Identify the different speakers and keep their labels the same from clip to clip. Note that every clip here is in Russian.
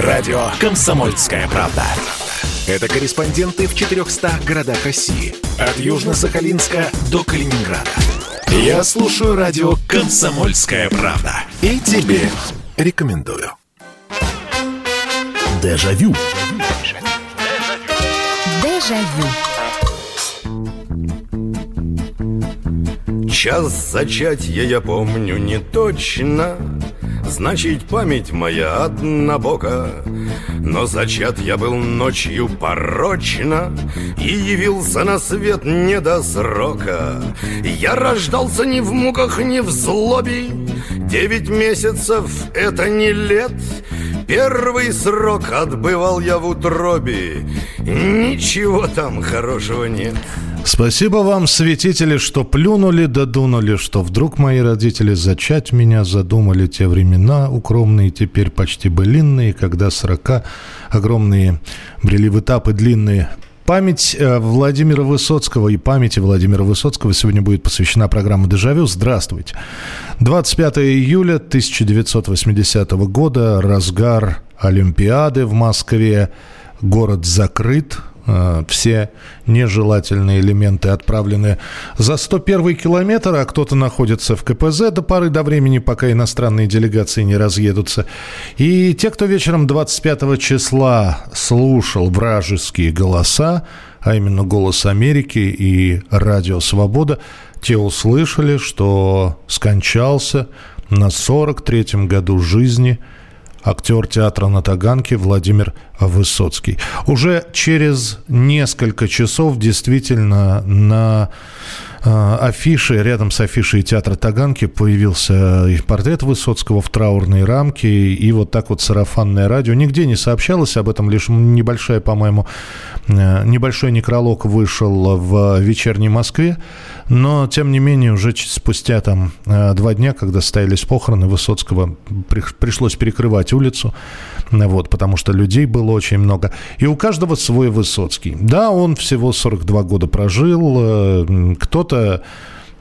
Speaker 1: Радио «Комсомольская правда». Это корреспонденты в 400 городах России. От Южно-Сахалинска до Калининграда. Я слушаю радио «Комсомольская правда». И тебе рекомендую. Дежавю.
Speaker 2: Дежавю.
Speaker 3: Час зачатия я помню не точно Значит, память моя однобока Но зачат я был ночью порочно И явился на свет не до срока. Я рождался ни в муках, ни в злобе. Девять месяцев — это не лет. Первый срок отбывал я в утробе. Ничего там хорошего нет
Speaker 4: Спасибо вам, святители, что плюнули, додунули, что вдруг мои родители зачать меня задумали те времена укромные, теперь почти былинные, когда сорока огромные брели в этапы длинные. Память э, Владимира Высоцкого и памяти Владимира Высоцкого сегодня будет посвящена программа «Дежавю». Здравствуйте. 25 июля 1980 года, разгар Олимпиады в Москве, город закрыт, все нежелательные элементы отправлены за 101 километр, а кто-то находится в КПЗ до поры до времени, пока иностранные делегации не разъедутся. И те, кто вечером 25 числа слушал вражеские голоса, а именно «Голос Америки» и «Радио Свобода», те услышали, что скончался на 43-м году жизни – актер театра на Таганке Владимир Высоцкий. Уже через несколько часов действительно на э, афише, рядом с афишей театра Таганки появился и портрет Высоцкого в траурной рамке, и вот так вот сарафанное радио. Нигде не сообщалось об этом, лишь небольшая, по-моему, э, небольшой некролог вышел в вечерней Москве. Но, тем не менее, уже спустя там э, два дня, когда состоялись похороны Высоцкого, пришлось перекрывать улицу, вот, потому что людей было очень много. И у каждого свой Высоцкий. Да, он всего 42 года прожил, э, кто-то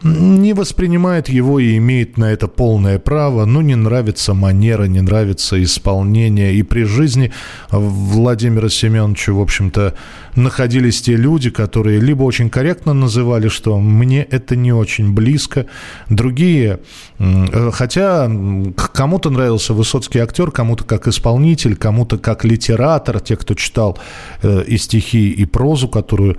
Speaker 4: не воспринимает его и имеет на это полное право. Ну, не нравится манера, не нравится исполнение. И при жизни Владимира Семеновича, в общем-то, находились те люди, которые либо очень корректно называли, что мне это не очень близко, другие, хотя кому-то нравился Высоцкий актер, кому-то как исполнитель, кому-то как литератор, те, кто читал э, и стихи, и прозу, которую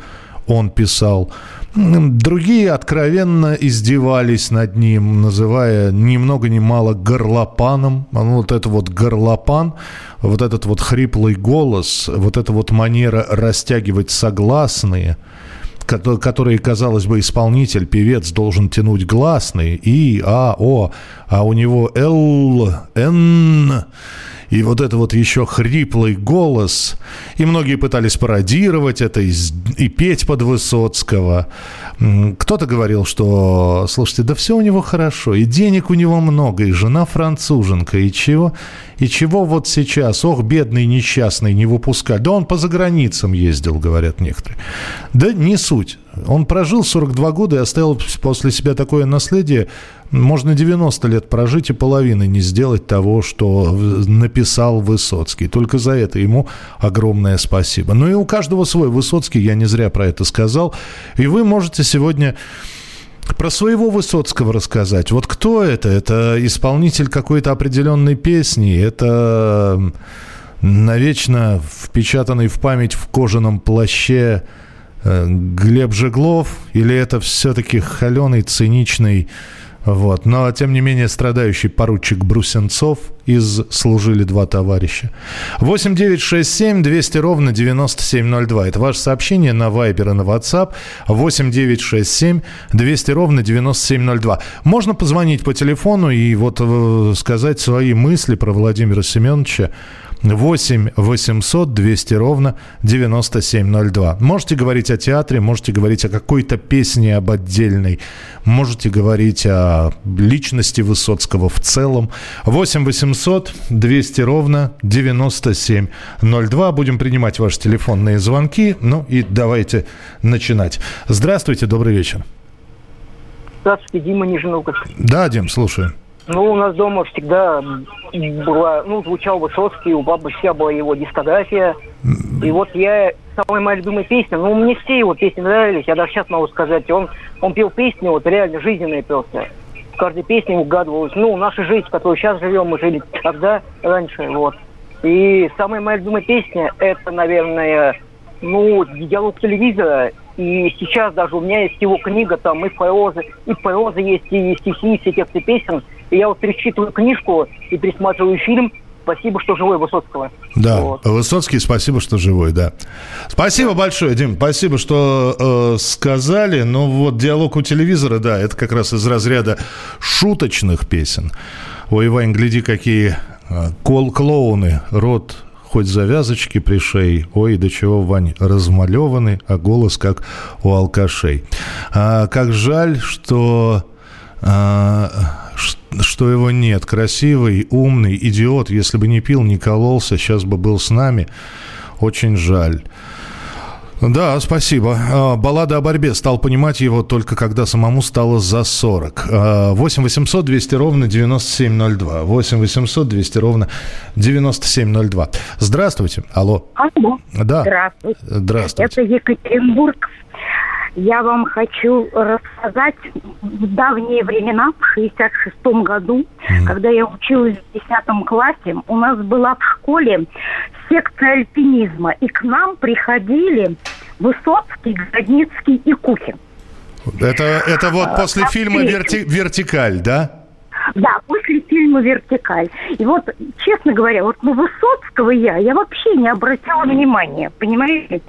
Speaker 4: он писал. Другие откровенно издевались над ним, называя ни много ни мало горлопаном. Ну, вот это вот горлопан, вот этот вот хриплый голос, вот эта вот манера растягивать согласные – которые, казалось бы, исполнитель, певец должен тянуть гласные, И, А, О, а у него Л, Н, и вот это вот еще хриплый голос. И многие пытались пародировать это и, и петь под Высоцкого. Кто-то говорил, что, слушайте, да все у него хорошо, и денег у него много, и жена француженка, и чего, и чего вот сейчас, ох, бедный несчастный, не выпускать. Да он по заграницам ездил, говорят некоторые. Да не суть. Он прожил 42 года и оставил после себя такое наследие. Можно 90 лет прожить и половины не сделать того, что написал Высоцкий. Только за это ему огромное спасибо. Ну и у каждого свой Высоцкий, я не зря про это сказал. И вы можете сегодня про своего Высоцкого рассказать. Вот кто это? Это исполнитель какой-то определенной песни? Это навечно впечатанный в память в кожаном плаще Глеб Жеглов, или это все-таки холеный, циничный, вот. Но, тем не менее, страдающий поручик Брусенцов из «Служили два товарища». 8 9 6 7 200 ровно 9702. Это ваше сообщение на Viber и на WhatsApp. 8 9 6 7 200 ровно 9702. Можно позвонить по телефону и вот э, сказать свои мысли про Владимира Семеновича. 8 800 200 ровно 9702. Можете говорить о театре, можете говорить о какой-то песне об отдельной, можете говорить о личности Высоцкого в целом. 8 800 200 ровно 9702. Будем принимать ваши телефонные звонки. Ну и давайте начинать. Здравствуйте, добрый вечер.
Speaker 5: Здравствуйте, Дима Нижний
Speaker 4: Да, Дим, слушаю.
Speaker 2: Ну, у нас дома всегда была, ну, звучал Высоцкий, у бабы вся была его дискография. И вот я, самая моя любимая песня, ну, мне все его песни нравились, я даже сейчас могу сказать, он, он пел песни, вот реально жизненные просто. В каждой песне угадывалось, ну, наша жизнь, в которой сейчас живем, мы жили тогда, раньше, вот. И самая моя любимая песня, это, наверное, ну, диалог телевизора и сейчас даже у меня есть его книга, там и проза, и проза есть, и стихи, и все тексты песен. И я вот перечитываю книжку и пересматриваю фильм Спасибо, что живой Высоцкого.
Speaker 4: Да, вот. Высоцкий, спасибо, что живой, да. Спасибо большое, Дим, спасибо, что э, сказали. Ну вот диалог у телевизора, да, это как раз из разряда шуточных песен. Ой, Вань, гляди, какие э, кол клоуны, рот хоть завязочки при шее, ой, до чего, Вань, размалеваны, а голос как у алкашей. А, как жаль, что... А, что его нет. Красивый, умный, идиот. Если бы не пил, не кололся, сейчас бы был с нами. Очень жаль. Да, спасибо. А, баллада о борьбе. Стал понимать его только когда самому стало за 40. 8 800 200 ровно 9702. 8 800 200 ровно 9702. Здравствуйте. Алло.
Speaker 6: Алло.
Speaker 4: Да.
Speaker 6: Здравствуйте.
Speaker 4: Здравствуйте.
Speaker 6: Это Екатеринбург. Я вам хочу рассказать в давние времена, в 66 году, mm. когда я училась в 10 классе, у нас была в школе секция альпинизма, и к нам приходили Высоцкий, Городницкий и Кухин.
Speaker 4: Это, это вот после а, фильма верти, «Вертикаль», да?
Speaker 6: Да, после фильма «Вертикаль». И вот, честно говоря, вот на Высоцкого я, я вообще не обратила внимания, понимаете?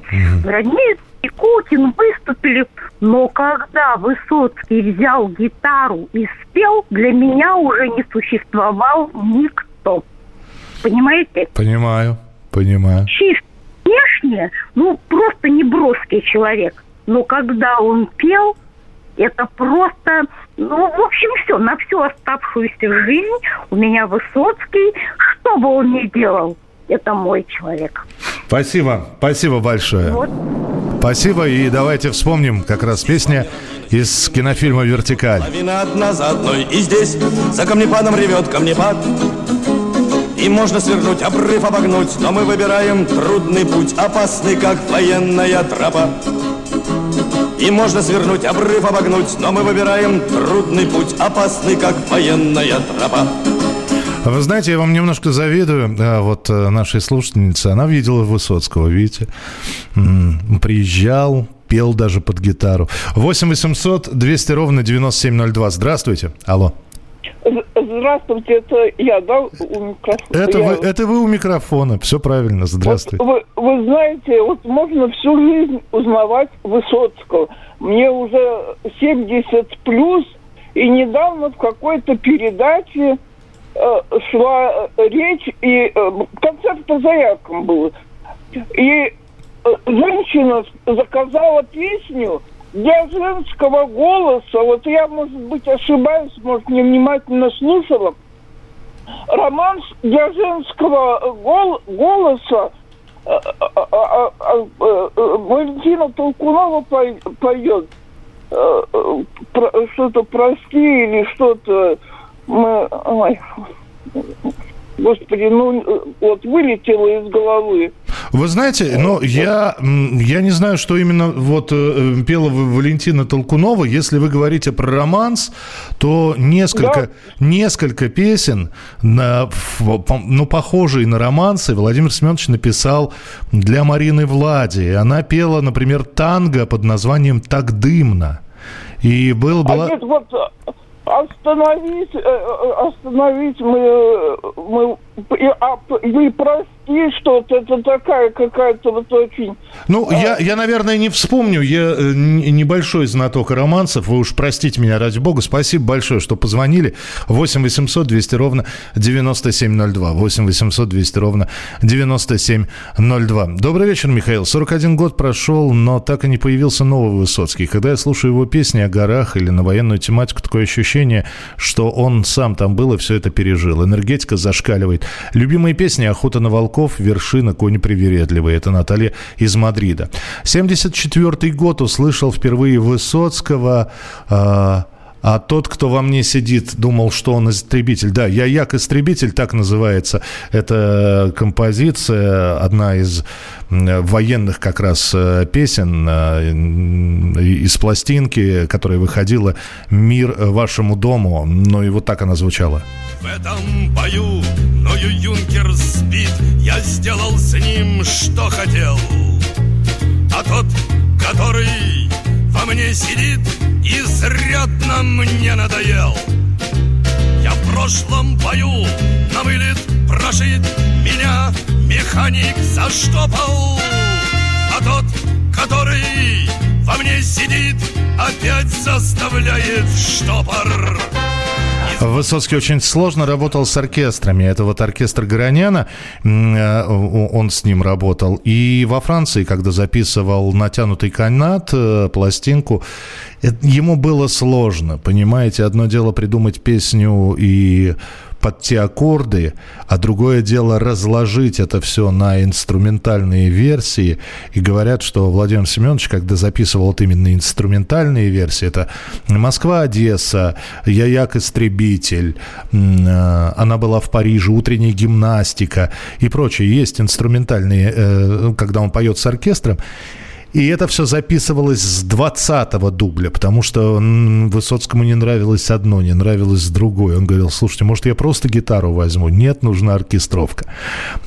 Speaker 6: Городницкий и Кукин выступили, но когда Высоцкий взял гитару и спел, для меня уже не существовал никто. Понимаете?
Speaker 4: Понимаю, понимаю.
Speaker 6: Чисто внешне, ну, просто не броский человек. Но когда он пел, это просто, ну, в общем, все, на всю оставшуюся жизнь у меня Высоцкий, что бы он ни делал, это мой человек.
Speaker 4: Спасибо, спасибо большое. Вот. Спасибо, и давайте вспомним как раз песня из кинофильма «Вертикаль».
Speaker 3: Лавина одна за одной, и здесь за камнепадом ревет камнепад. И можно свернуть, обрыв обогнуть, но мы выбираем трудный путь, опасный, как военная тропа. И можно свернуть, обрыв обогнуть, но мы выбираем трудный путь, опасный, как военная тропа.
Speaker 4: Вы знаете, я вам немножко завидую. Вот э, нашей слушательнице, она видела Высоцкого, видите? Приезжал, пел даже под гитару. 8 800 200 ровно 9702. Здравствуйте. Алло.
Speaker 7: Здравствуйте, это я, да, у
Speaker 4: микрофона? Это, я... вы, это вы у микрофона, все правильно, здравствуйте.
Speaker 7: Вот вы, вы знаете, вот можно всю жизнь узнавать Высоцкого. Мне уже 70 плюс, и недавно в какой-то передаче Э, шла э, речь, и э, концерт по заявкам был. И женщина заказала песню для женского голоса. Вот я, может быть, ошибаюсь, может, невнимательно слушала. Романс для женского гол голоса Валентина Толкунова поет что-то прости или что-то мы, Господи, ну вот вылетело из головы.
Speaker 4: Вы знаете, ну я, я не знаю, что именно вот э, пела Валентина Толкунова. Если вы говорите про романс, то несколько, да. несколько песен, на, ну, похожие на романсы, Владимир Семенович написал для Марины Влади. Она пела, например, танго под названием «Так дымно». И был, была... А нет, вот
Speaker 7: остановить, э, э, остановить мы, мы и, а, и что-то, это такая какая-то вот очень...
Speaker 4: Ну, а... я, я, наверное, не вспомню, я э, небольшой знаток романсов, вы уж простите меня, ради бога, спасибо большое, что позвонили. 8 800 200 ровно 9702, 8 800 200 ровно 9702. Добрый вечер, Михаил. 41 год прошел, но так и не появился новый Высоцкий. Когда я слушаю его песни о горах или на военную тематику, такое ощущение, что он сам там был и все это пережил. Энергетика зашкаливает. Любимые песни «Охота на волков», «Вершина», «Кони привередливые». Это Наталья из Мадрида. 74 год услышал впервые Высоцкого... Э, а тот, кто во мне сидит, думал, что он истребитель. Да, «Я як истребитель», так называется. Это композиция, одна из военных как раз э, песен э, из пластинки, которая выходила «Мир вашему дому». Ну и вот так она звучала.
Speaker 8: В этом бою мною юнкер сбит, я сделал с ним, что хотел. А тот, который во мне сидит, изрядно мне надоел. Я в прошлом бою на вылет прошит, меня механик заштопал. А тот, который во мне сидит, опять заставляет штопор.
Speaker 4: Высоцкий очень сложно работал с оркестрами. Это вот оркестр Гороняна, э, он с ним работал. И во Франции, когда записывал «Натянутый канат», э, пластинку, ему было сложно, понимаете? Одно дело придумать песню и под те аккорды, а другое дело разложить это все на инструментальные версии. И говорят, что Владимир Семенович, когда записывал вот именно инструментальные версии, это Москва-Одесса, Я як истребитель, э, она была в Париже, утренняя гимнастика и прочее. Есть инструментальные, э, когда он поет с оркестром. И это все записывалось с 20-го дубля, потому что Высоцкому не нравилось одно, не нравилось другое. Он говорил, слушайте, может, я просто гитару возьму? Нет, нужна оркестровка.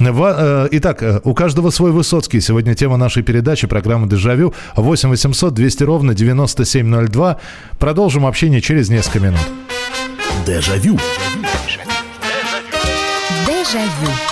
Speaker 4: Э, итак, э, у каждого свой Высоцкий. Сегодня тема нашей передачи, программы «Дежавю». 8 800 200 ровно 9702. Продолжим общение через несколько минут.
Speaker 1: Дежавю.
Speaker 9: Дежавю.
Speaker 10: Это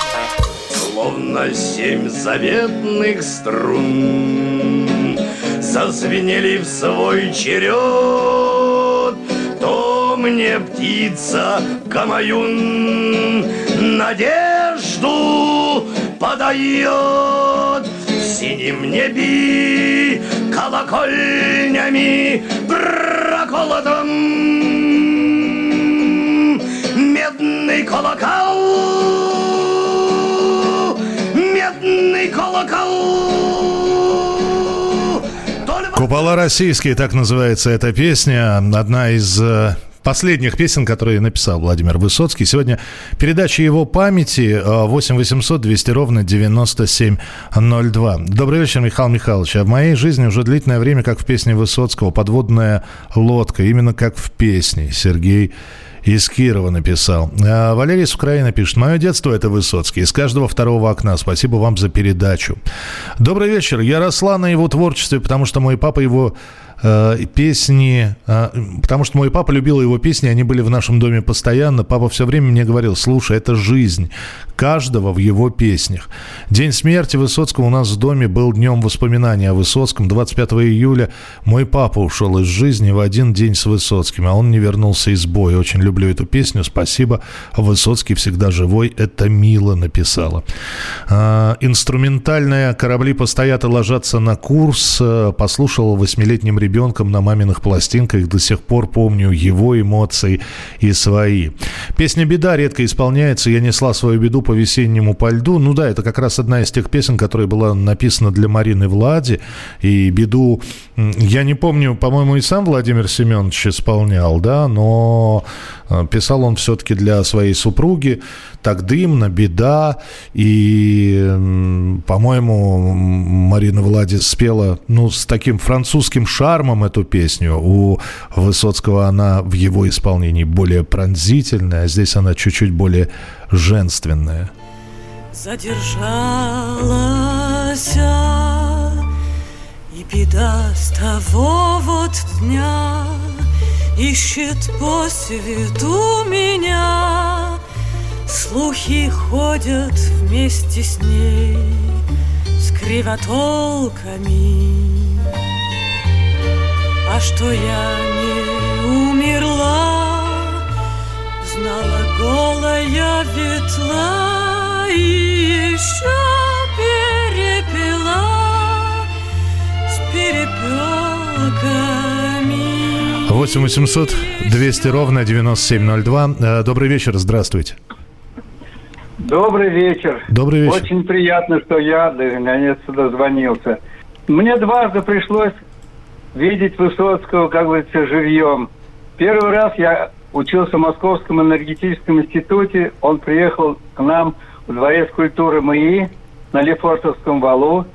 Speaker 8: словно семь заветных струн. Зазвенели в свой черед То мне птица Камаюн Надежду подает. В синем небе колокольнями проколотом Медный колокол колокол.
Speaker 4: Купола российские, так называется эта песня. Одна из э, последних песен, которые написал Владимир Высоцкий. Сегодня передача его памяти 8 800 200 ровно 9702. Добрый вечер, Михаил Михайлович. А в моей жизни уже длительное время, как в песне Высоцкого, подводная лодка, именно как в песне. Сергей из Кирова написал. А Валерий с Украины пишет. Мое детство – это Высоцкий. Из каждого второго окна. Спасибо вам за передачу. Добрый вечер. Я росла на его творчестве, потому что мой папа его э, песни, э, потому что мой папа любил его песни, они были в нашем доме постоянно. Папа все время мне говорил, слушай, это жизнь каждого в его песнях. День смерти Высоцкого у нас в доме был днем воспоминания о Высоцком. 25 июля мой папа ушел из жизни в один день с Высоцким, а он не вернулся из боя. Очень люблю эту песню, спасибо. Высоцкий всегда живой, это мило написала. А, инструментальная «Корабли постоят и ложатся на курс» э, послушала восьмилетним ребенком ребенком на маминых пластинках. До сих пор помню его эмоции и свои. Песня «Беда» редко исполняется. Я несла свою беду по весеннему по льду. Ну да, это как раз одна из тех песен, которая была написана для Марины Влади. И «Беду» я не помню, по-моему, и сам Владимир Семенович исполнял, да, но писал он все-таки для своей супруги так дымно, беда. И, по-моему, Марина Владис спела, ну, с таким французским шармом эту песню. У Высоцкого она в его исполнении более пронзительная, а здесь она чуть-чуть более женственная.
Speaker 11: Задержалась и беда с того вот дня Ищет по свету меня Слухи ходят вместе с ней С кривотолками что я не умерла, знала голая ветла и еще перепела с перепелками.
Speaker 4: 8 800 200 ровно 9702. Э, Добрый вечер, здравствуйте.
Speaker 12: Добрый вечер.
Speaker 4: Добрый вечер.
Speaker 12: Очень приятно, что я наконец-то дозвонился. Мне дважды пришлось видеть Высоцкого, как говорится, живьем. Первый раз я учился в Московском энергетическом институте. Он приехал к нам в Дворец культуры МАИ на Лефортовском валу.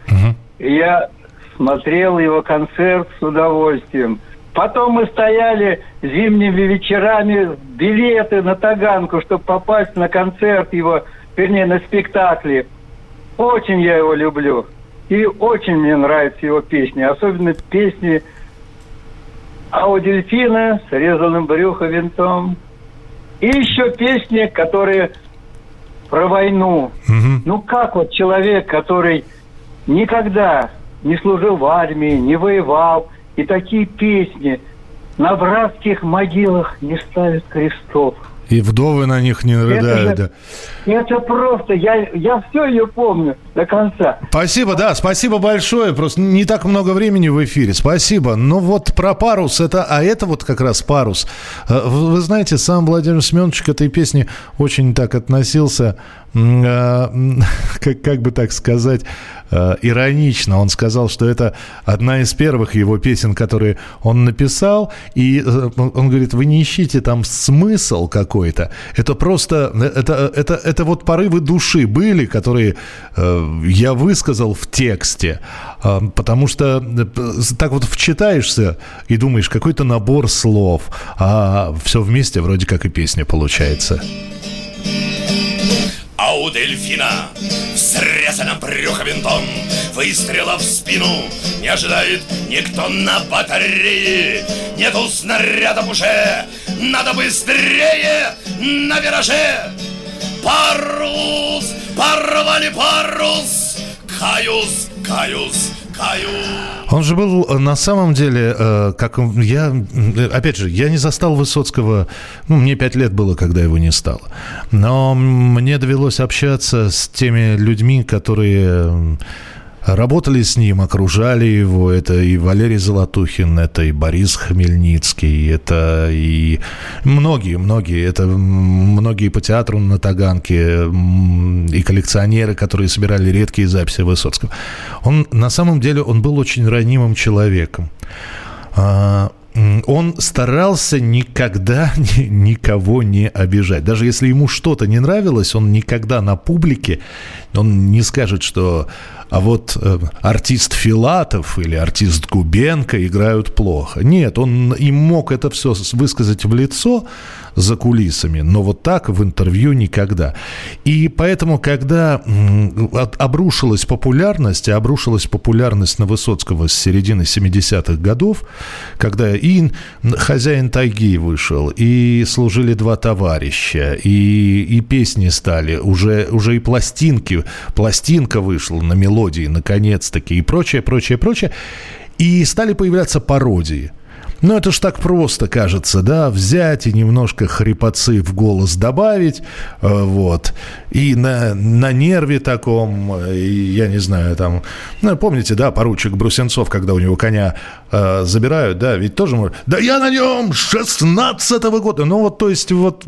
Speaker 12: И я смотрел его концерт с удовольствием. Потом мы стояли зимними вечерами, билеты на Таганку, чтобы попасть на концерт его, вернее, на спектакли. Очень я его люблю. И очень мне нравятся его песни. Особенно песни «А у дельфина с резаным брюхом винтом». И еще песни, которые про войну. Ну как вот человек, который никогда не служил в армии, не воевал, и такие песни на братских могилах не ставят крестов.
Speaker 4: И вдовы на них не рыдают,
Speaker 12: это,
Speaker 4: да.
Speaker 12: же- это просто, я, я все ее помню до конца.
Speaker 4: Спасибо, да, спасибо большое. Просто не так много времени в эфире. Спасибо. Но вот про парус, это, а это вот как раз парус. Э, Вы, вы знаете, сам Владимир Семенович к этой песне очень так относился, как, как бы так сказать, э, иронично. Он сказал, что это одна из первых его песен, которые он написал. И э, он говорит, вы не ищите там смысл какой-то. Это просто, э, это, это, это вот порывы души были, которые э, я высказал в тексте. Э, потому что э, так вот вчитаешься и думаешь, какой-то набор слов, а все вместе вроде как и песня получается.
Speaker 8: У дельфина в срезанном брюхо винтом Выстрела в спину. Не ожидает никто на батарее. Нету снарядов уже, надо быстрее на вираже. Парус, порвали парус! Каюсь, каюсь
Speaker 4: Он же был э, на самом деле, э, как я, э, опять же, я не застал Высоцкого, ну, мне пять лет было, когда его не стало. Но мне довелось общаться с теми людьми, которые работали с ним, окружали его. Это и Валерий Золотухин, это и Борис Хмельницкий, это и многие, многие. Это многие по театру на Таганке, и коллекционеры, которые собирали редкие записи Высоцкого. Он, на самом деле, он был очень ранимым человеком. Он старался никогда ни- никого не обижать. Даже если ему что-то не нравилось, он никогда на публике, он не скажет, что а вот э, артист Филатов или артист Губенко играют плохо. Нет, он им мог это все высказать в лицо за кулисами, но вот так в интервью никогда. И поэтому, когда обрушилась популярность, обрушилась популярность на Высоцкого с середины 70-х годов, когда и «Хозяин тайги» вышел, и «Служили два товарища», и, и песни стали, уже, уже и пластинки, пластинка вышла на мелодии, наконец-таки, и прочее, прочее, прочее, и стали появляться пародии. Ну, это ж так просто, кажется, да, взять и немножко хрипотцы в голос добавить, э, вот, и на, на нерве таком, э, и, я не знаю, там, ну, помните, да, поручик Брусенцов, когда у него коня э, забирают, да, ведь тоже может, да я на нем 16-го года, ну, вот, то есть, вот,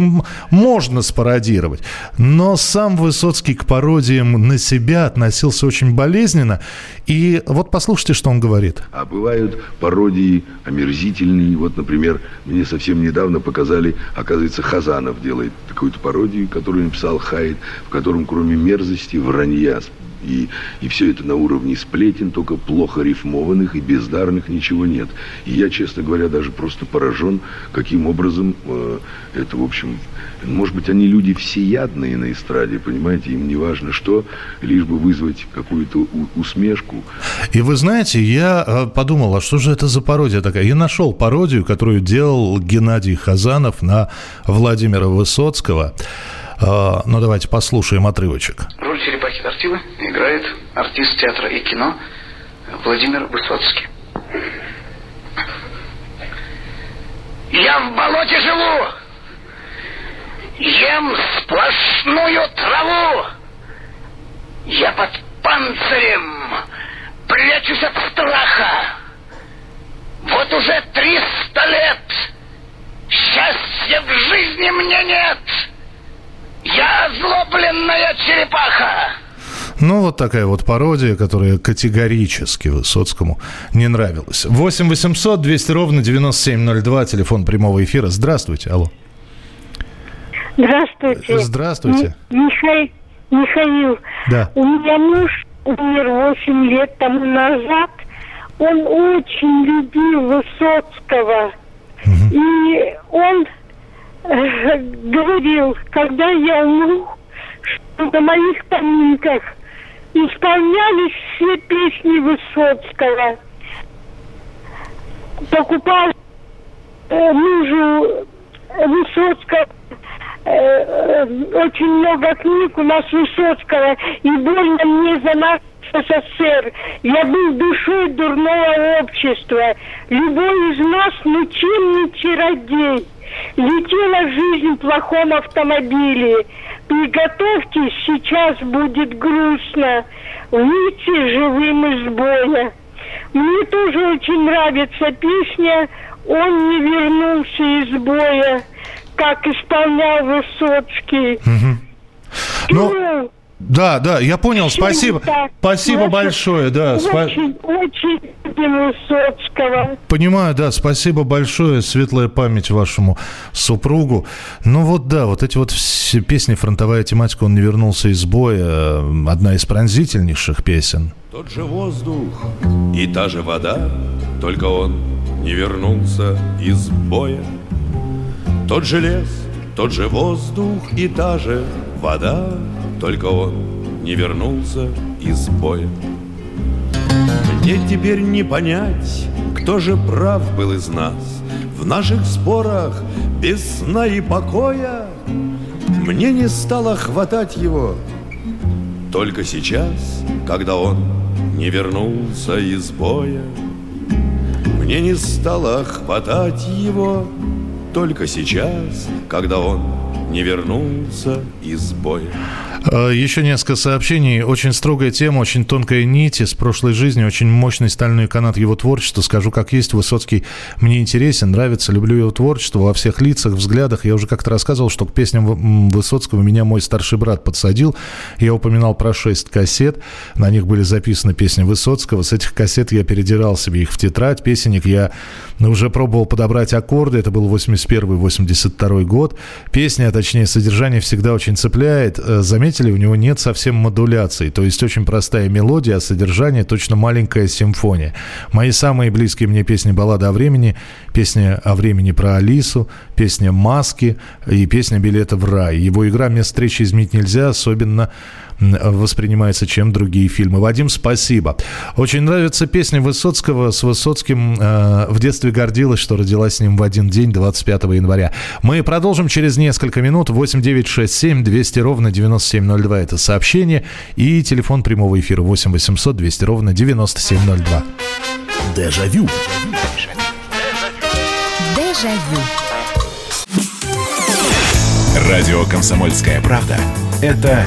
Speaker 4: можно спародировать, но сам Высоцкий к пародиям на себя относился очень болезненно, и вот послушайте, что он говорит.
Speaker 13: А бывают пародии омерзительные. Вот, например, мне совсем недавно показали, оказывается, Хазанов делает какую-то пародию, которую написал Хайд, в котором кроме мерзости, вранья и, и все это на уровне сплетен, только плохо рифмованных и бездарных ничего нет. И я, честно говоря, даже просто поражен, каким образом э, это, в общем, может быть, они люди всеядные на эстраде, понимаете, им не важно что, лишь бы вызвать какую-то усмешку.
Speaker 4: И вы знаете, я э, подумал, а что же это за пародия такая? Я нашел пародию, которую делал Геннадий Хазанов на Владимира Высоцкого. Э, Ну, давайте послушаем отрывочек.
Speaker 14: Роль черепахи Тортилы играет артист театра и кино Владимир Высоцкий. Я в болоте живу. Ем сплошную траву. Я под панцирем прячусь от страха. Вот уже триста лет счастья в жизни мне нет. Я озлобленная черепаха.
Speaker 4: Ну, вот такая вот пародия, которая категорически Высоцкому не нравилась. 8 800 200 ровно 9702, телефон прямого эфира. Здравствуйте, алло.
Speaker 5: Здравствуйте.
Speaker 4: Здравствуйте.
Speaker 5: Михаил, Михаил,
Speaker 4: Да.
Speaker 5: у меня муж умер 8 лет тому назад. Он очень любил Высоцкого. И он говорил, когда я умру, что на моих поминках исполнялись все песни Высоцкого. Покупал э, мужу Высоцкого э, э, очень много книг у нас Высоцкого, и больно мне за нас СССР. Я был душой дурного общества. Любой из нас, ну чем не чародей? Летела жизнь в плохом автомобиле. Приготовьтесь, сейчас будет грустно. Выйти живым из боя. Мне тоже очень нравится песня «Он не вернулся из боя», как исполнял Высоцкий.
Speaker 4: Ну, да, да, я понял, спасибо. Спасибо большое, да. спа-
Speaker 5: Очень, любим Высоцкого.
Speaker 4: Понимаю, да, спасибо большое, светлая память вашему супругу. Ну вот да, вот эти вот все песни, фронтовая тематика, он не вернулся из боя, э, одна из пронзительнейших песен.
Speaker 3: Тот же воздух и та же вода, только он не вернулся из боя. Тот же лес, тот же воздух и та же вода, только он не вернулся из боя. Мне теперь не понять, кто же прав был из нас В наших спорах без сна и покоя Мне не стало хватать его. Только сейчас, когда он не вернулся из боя Мне не стало хватать его. Только сейчас, когда он не вернулся из боя
Speaker 4: Э, Еще несколько сообщений. Очень строгая тема, очень тонкая нить из прошлой жизни, очень мощный стальной канат его творчества. Скажу как есть, Высоцкий мне интересен, нравится, люблю его творчество во всех лицах, взглядах. Я уже как-то рассказывал, что к песням Высоцкого меня мой старший брат подсадил. Я упоминал про шесть кассет, на них были записаны песни Высоцкого. С этих кассет я передирал себе их в тетрадь. Песенник я уже пробовал подобрать аккорды. Это был 81-82 год. Песня, а точнее содержание всегда очень цепляет. Э, Заметили, у него нет совсем модуляции. То есть очень простая мелодия, а содержание точно маленькая симфония. Мои самые близкие мне песни «Баллада о времени», песня о времени про Алису, песня «Маски» и песня «Билеты в рай». Его игра «Мест встречи изменить нельзя», особенно воспринимается, чем другие фильмы. Вадим, спасибо. Очень нравится песня Высоцкого. С Высоцким э, в детстве гордилась, что родилась с ним в один день, 25 января. Мы продолжим через несколько минут. 8 9 6 7 200 ровно 9702. Это сообщение. И телефон прямого эфира 8 800 200 ровно 9702.
Speaker 1: Дежавю.
Speaker 15: Дежавю.
Speaker 1: Радио «Комсомольская правда» — это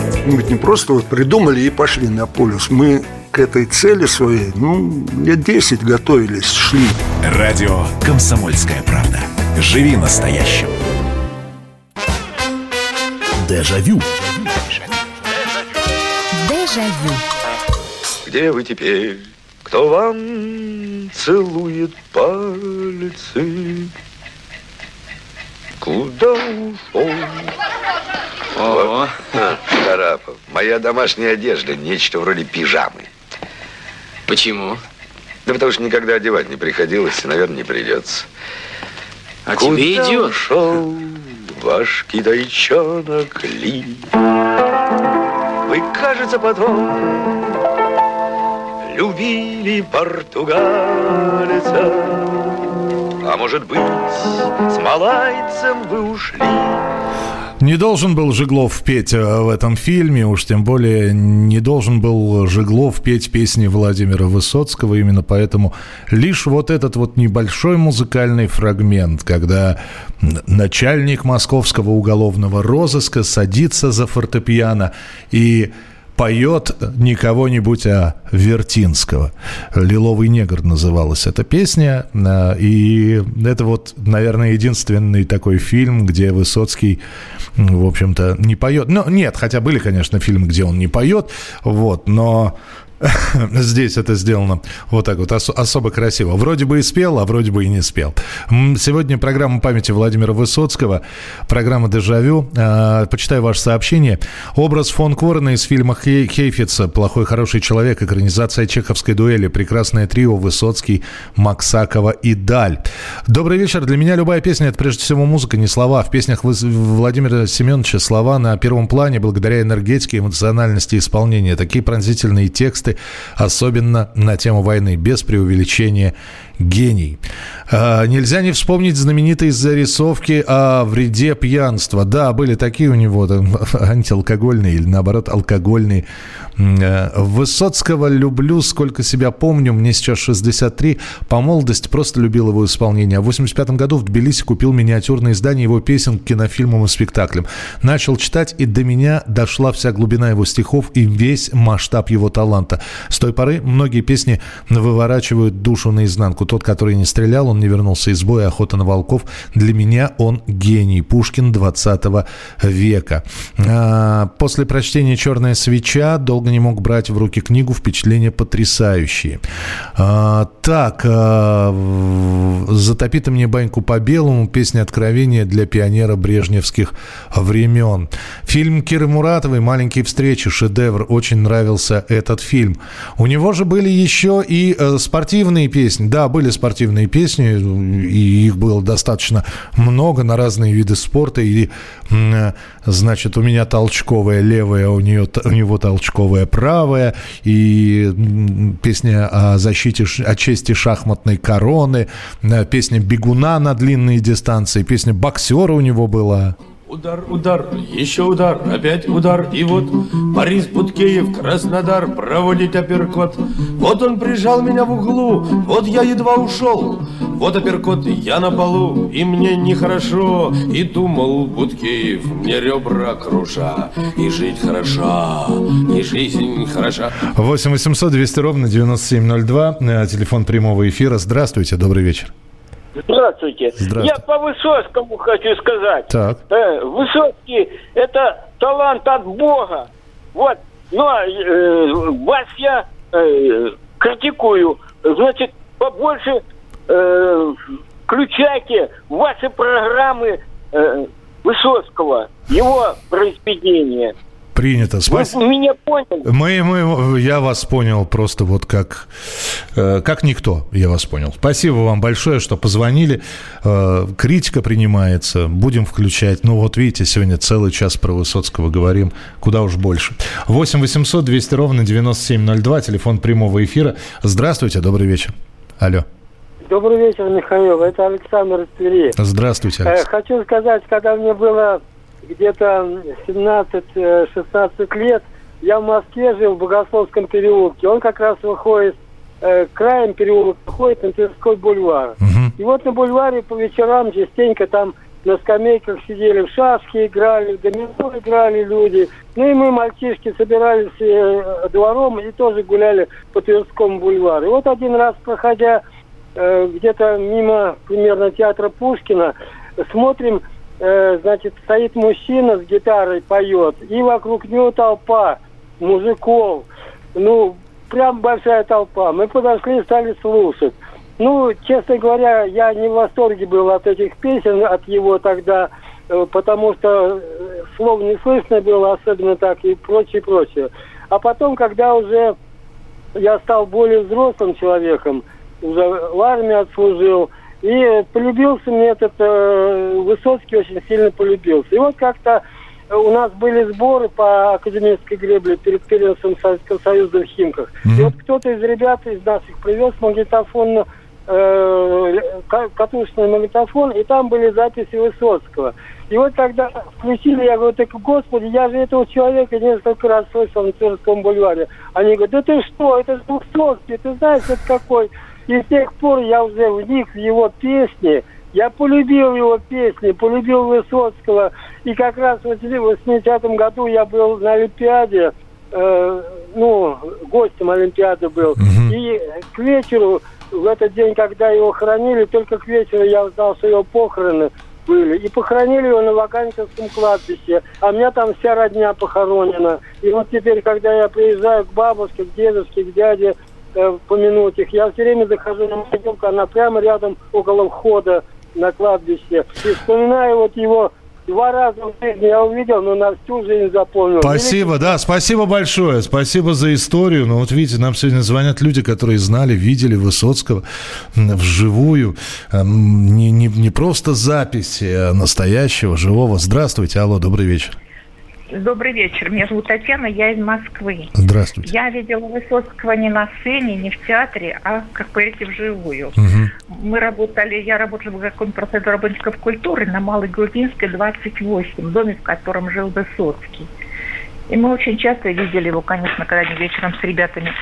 Speaker 16: Мы ведь не просто вот придумали и пошли на полюс. Мы к этой цели своей, ну, лет 10 готовились, шли.
Speaker 1: Радио «Комсомольская правда». Живи настоящим. Дежавю.
Speaker 15: Дежавю.
Speaker 3: Где вы теперь? Кто вам целует пальцы? Куда ушел?
Speaker 14: О, Шарапов, моя домашняя одежда, нечто вроде пижамы.
Speaker 17: Почему?
Speaker 14: Да потому что никогда одевать не приходилось и, наверное, не придется.
Speaker 17: А тебе идет.
Speaker 14: ушел ваш китайчонок Ли. Вы, кажется, потом любили португальца, а может быть, с малайцем вы ушли.
Speaker 4: Не должен был Жиглов петь э, в этом фильме, уж тем более не должен был Жиглов петь песни Владимира Высоцкого. Именно поэтому лишь вот этот вот небольшой музыкальный фрагмент, когда начальник московского уголовного розыска садится за фортепиано и поет не кого-нибудь, а Вертинского. «Лиловый негр» называлась эта песня. А, И это вот, наверное, единственный такой фильм, где Высоцкий, в общем-то, не поет. Ну, нет, хотя были, конечно, фильмы, где он не поет, вот, но Здесь это сделано вот так вот, ос- особо красиво. Вроде бы и спел, а вроде бы и не спел. Сегодня программа памяти Владимира Высоцкого, программа «Дежавю». А, Почитаю ваше сообщение. Образ фон Корена из фильма Хей- Хейфица «Плохой хороший человек», экранизация чеховской дуэли, прекрасное трио Высоцкий, Максакова и Даль. Добрый вечер. Для меня любая песня – это прежде всего музыка, не слова. В песнях Владимира Семеновича слова на первом плане благодаря энергетике, эмоциональности исполнения. Такие пронзительные тексты, особенно на тему войны, без преувеличения гений. А, нельзя не вспомнить знаменитые зарисовки о вреде пьянства. Да, были такие у него там, антиалкогольные или наоборот алкогольные. Э, Высоцкого люблю, сколько себя помню, мне сейчас 63. По молодости просто любил его исполнение. А в 85 году в Тбилиси купил миниатюрное издание его песен к кинофильмам и спектаклям. Начал читать, и до меня дошла вся глубина его стихов и весь масштаб его таланта. С той поры многие песни выворачивают душу наизнанку. Тот, который не стрелял, он не вернулся из боя, охота на волков. Для меня он гений, Пушкин 20 века. А, После прочтения «Черная свеча» долго не мог брать в руки книгу, впечатления потрясающие. А, Так, а, «Затопи ты мне баньку по-белому», песня откровения для пионера брежневских времен. Фильм Киры Муратовой «Маленькие встречи», шедевр, очень нравился этот фильм. У него же были еще и э, спортивные песни. Да, были спортивные песни, и их было достаточно много на разные виды спорта. И, значит, у меня толчковая левая, у, нее, у него толчковая правая. И песня о защите, о чести шахматной короны. э, Песня «Бегуна на длинные дистанции». Песня «Боксера» у него была.
Speaker 18: Удар, удар, еще удар, опять удар, и вот Борис Буткеев, Краснодар, проводить апперкот. Вот он прижал меня в углу, вот я едва ушел. Вот апперкот, я на полу, и мне нехорошо. И думал Буткеев, мне ребра круша, и жить хорошо, и жизнь хороша.
Speaker 4: 8 800 200 ровно 9702. э, Телефон прямого эфира. Здравствуйте, добрый вечер.
Speaker 19: Здравствуйте.
Speaker 4: Здравствуйте.
Speaker 19: Я по Высоцкому хочу сказать.
Speaker 4: Так.
Speaker 19: Э, Высоцкий – это талант от Бога. Вот. Но э, вас я э, критикую. Значит, побольше э, включайте в ваши программы э, Высоцкого, его произведения.
Speaker 4: Принято.
Speaker 19: Вы
Speaker 4: Спасибо.
Speaker 19: меня поняли?
Speaker 4: Мы, мы, я вас понял просто вот как, э, как никто, я вас понял. Спасибо вам большое, что позвонили. Э, критика принимается, будем включать. Ну вот видите, сегодня целый час про Высоцкого говорим, куда уж больше. 8 800 200 ровно 9702, телефон прямого эфира. Здравствуйте, добрый вечер. Алло.
Speaker 20: Добрый вечер, Михаил. Это Александр из Твери.
Speaker 4: Здравствуйте,
Speaker 20: Э,
Speaker 4: Алекс.
Speaker 20: Хочу сказать, когда мне было где-то 17-16 лет, я в Москве жил в Богословском переулке. Он как раз выходит, э, краем переулка выходит на Тверской бульвар. И вот на бульваре по вечерам частенько там на скамейках сидели, в шашки играли, в домино играли люди. Ну и мы, мальчишки, собирались э, двором и тоже гуляли по Тверскому бульвару. И вот один раз, проходя э, где-то мимо примерно театра Пушкина, смотрим, э, значит, стоит мужчина с гитарой, поет, и вокруг него толпа мужиков. Ну, прям большая толпа. Мы подошли и стали слушать. Ну, честно говоря, я не в восторге был от этих песен, от его тогда, э, потому что э, слов не слышно было, особенно так, и прочее, прочее. А потом, когда уже я стал более взрослым человеком, уже в армии отслужил, И полюбился мне этот э, Высоцкий, очень сильно полюбился. И вот как-то у нас были сборы по академической гребле перед первенством Советского Союза в Химках. И вот кто-то из ребят из нас их привез магнитофон, э, ка- катушечный магнитофон, и там были записи Высоцкого. И вот тогда включили, я говорю, так, господи, я же этого человека несколько раз слышал на Тверском бульваре. Они говорят, да ты что, это же Высоцкий, ты знаешь, это какой. И с тех пор я уже вник в его песни, я полюбил его песни, полюбил Высоцкого. И как раз в 80-м году я был на Олимпиаде, э, ну, гостем Олимпиады был. И к вечеру, в этот день, когда его хоронили, только к вечеру я узнал, что его похороны были. И похоронили его на Ваганьковском кладбище. А у меня там вся родня похоронена. И вот теперь, когда я приезжаю к бабушке, к дедушке, к дяде, э, помянуть их, я все время захожу на могилку, она прямо рядом, около входа на кладбище. И вспоминаю вот его два раза в жизни я увидел, но на всю жизнь запомнил.
Speaker 4: Спасибо, да, спасибо большое, спасибо за историю. Ну вот видите, нам сегодня звонят люди, которые знали, видели Высоцкого вживую. Эм, Не, не, не просто записи, а настоящего, живого. Здравствуйте, алло, добрый вечер.
Speaker 21: Добрый вечер. Меня зовут Татьяна, я из Москвы.
Speaker 4: Здравствуйте.
Speaker 21: Я видела Высоцкого не на сцене, не в театре, а как поэте вживую. Мы работали, я работала в каком профессор работников культуры на Малой Глубинской, 28, в доме, в котором жил Высоцкий. И мы очень часто видели его, конечно, когда они вечером с ребятами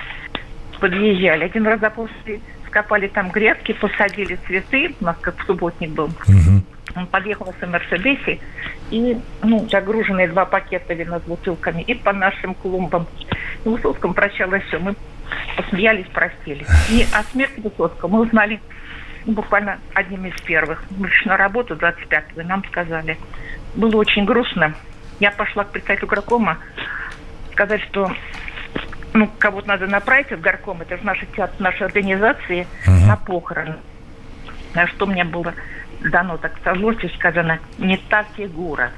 Speaker 21: подъезжали. Один раз, допустим, скопали там грядки, посадили цветы, у нас как субботник был. Он подъехал на своем Мерседесе, и, ну, загруженные два пакета вина с бутылками, и по нашим клумбам. И Высоцкому прощалось все. Мы посмеялись, простились. И о смерти Высоцкого мы узнали ну, буквально одним из первых. Мы пришли на работу 25-го, и нам сказали. Было очень грустно. Я пошла к председателю горкома сказать, что ну, кого-то надо направить в горком, это же наша театр, нашей организации, на похороны. На что мне было дано, так со злостью сказано, не та фигура.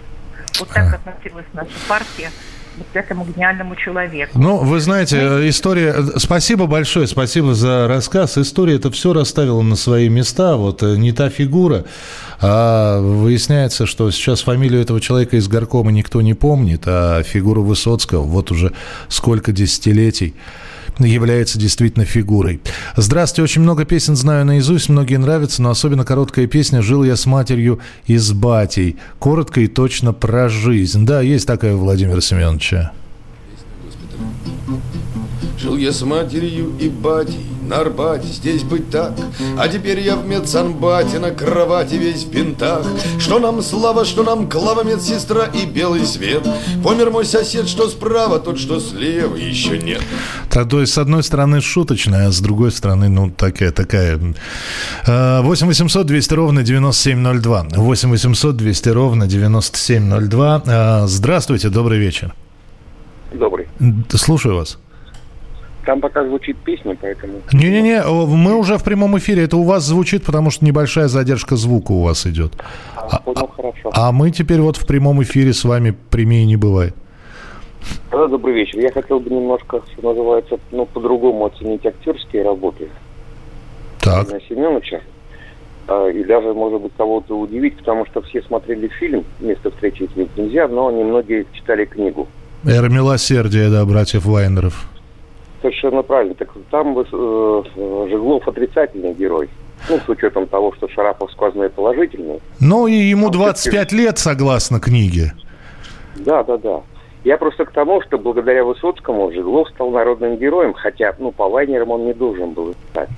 Speaker 21: Вот так относилась наша партия вот к этому гениальному человеку.
Speaker 4: Ну, вы знаете, э, история... э, Спасибо большое, спасибо за рассказ. История это все расставила на свои места. Вот э, не та фигура. А выясняется, что сейчас фамилию этого человека из горкома никто не помнит, а фигуру Высоцкого вот уже сколько десятилетий является действительно фигурой. Здравствуйте, очень много песен знаю наизусть, многие нравятся, но особенно короткая песня «Жил я с матерью и с батей». Коротко и точно про жизнь. Да, есть такая у Владимира Семеновича.
Speaker 18: Жил я с матерью и батей на Арбате, здесь быть так А теперь я в медсанбате на кровати весь в бинтах Что нам слава, что нам клава, медсестра и белый свет Помер мой сосед, что справа, тот, что слева, еще нет
Speaker 4: Так, То есть, с одной стороны, шуточная, а с другой стороны, ну, такая, такая... Э, 8 800 200 ровно 9702. 8 800 200 ровно 9702. Э, Здравствуйте, добрый вечер.
Speaker 22: Добрый.
Speaker 4: Слушаю вас.
Speaker 22: Там пока звучит песня, поэтому...
Speaker 4: Не-не-не, мы уже в прямом эфире. Это у вас звучит, потому что небольшая задержка звука у вас идет.
Speaker 22: А, понял, хорошо.
Speaker 4: А мы теперь вот в прямом эфире с вами прямее не бывает.
Speaker 22: Да, добрый вечер. Я хотел бы немножко, что называется, ну, по-другому оценить актерские работы.
Speaker 4: Так.
Speaker 22: Ивана Семеновича. А, И даже, может быть, кого-то удивить, потому что все смотрели фильм «Место встречи изменить нельзя», но немногие читали книгу.
Speaker 4: Эра милосердия, да, братьев Вайнеров.
Speaker 22: Совершенно правильно. Так там э, Жеглов отрицательный герой. Ну, с учетом того, что Шарапов сквозной положительный.
Speaker 4: Ну, и ему 25 лет, согласно книге.
Speaker 22: Да, да, да. Я просто к тому, что благодаря Высоцкому Жеглов стал народным героем, хотя, ну, по Вайнерам он не должен был стать.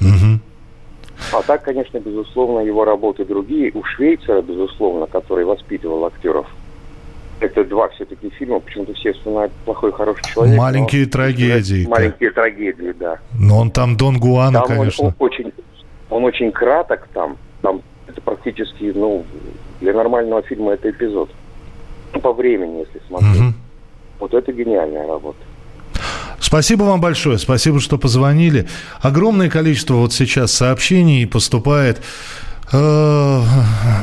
Speaker 22: А так, конечно, безусловно, его работы другие. У Швейцера, безусловно, который воспитывал актеров. Это два все-таки фильма, почему-то все вспоминают «Плохой хороший человек». но-
Speaker 4: Маленькие трагедии.
Speaker 22: Маленькие трагедии, да.
Speaker 4: Но он там Дон Гуана,
Speaker 22: Там он-
Speaker 4: конечно.
Speaker 22: Он, очень, он очень краток там. Там это практически, ну, для нормального фильма это эпизод. Ну, по времени, если смотреть. Вот это гениальная работа.
Speaker 4: Спасибо вам большое, спасибо, что позвонили. Огромное количество вот сейчас сообщений поступает. Э,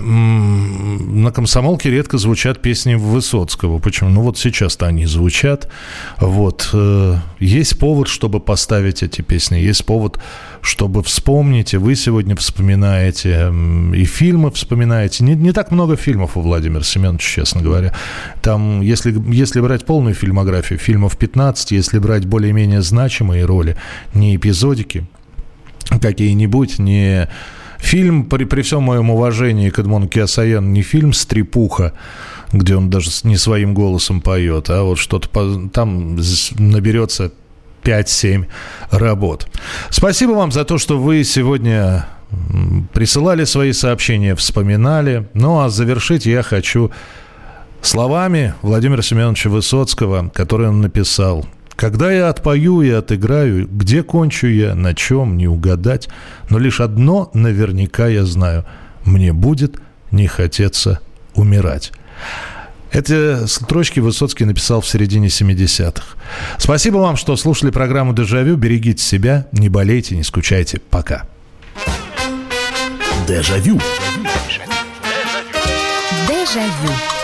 Speaker 4: На комсомолке редко звучат песни Высоцкого. Почему? Ну вот сейчас-то они звучат. Вот. э, Есть повод, чтобы поставить эти песни. Есть повод, чтобы вспомнить. И вы сегодня вспоминаете. И фильмы вспоминаете. Не, не так много фильмов у Владимира Семеновича, честно говоря. Там, если, если брать полную фильмографию, фильмов 15. Если брать более-менее значимые роли, не эпизодики какие-нибудь, не фильм, при, при всем моем уважении к Эдмону Киасаяну, не фильм «Стрепуха», где он даже не своим голосом поет, а вот что-то по- там наберется 5-7 работ. Спасибо вам за то, что вы сегодня присылали свои сообщения, вспоминали. Ну, а завершить я хочу словами Владимира Семеновича Высоцкого, которые он написал. «Когда я отпою и отыграю, где кончу я, на чем, не угадать, но лишь одно наверняка я знаю – мне будет не хотеться умирать». Эти строчки Высоцкий написал в середине 70-х. Спасибо вам, что слушали программу «Дежавю». Берегите себя, не болейте, не скучайте. Пока.
Speaker 1: Дежавю.
Speaker 15: Дежавю.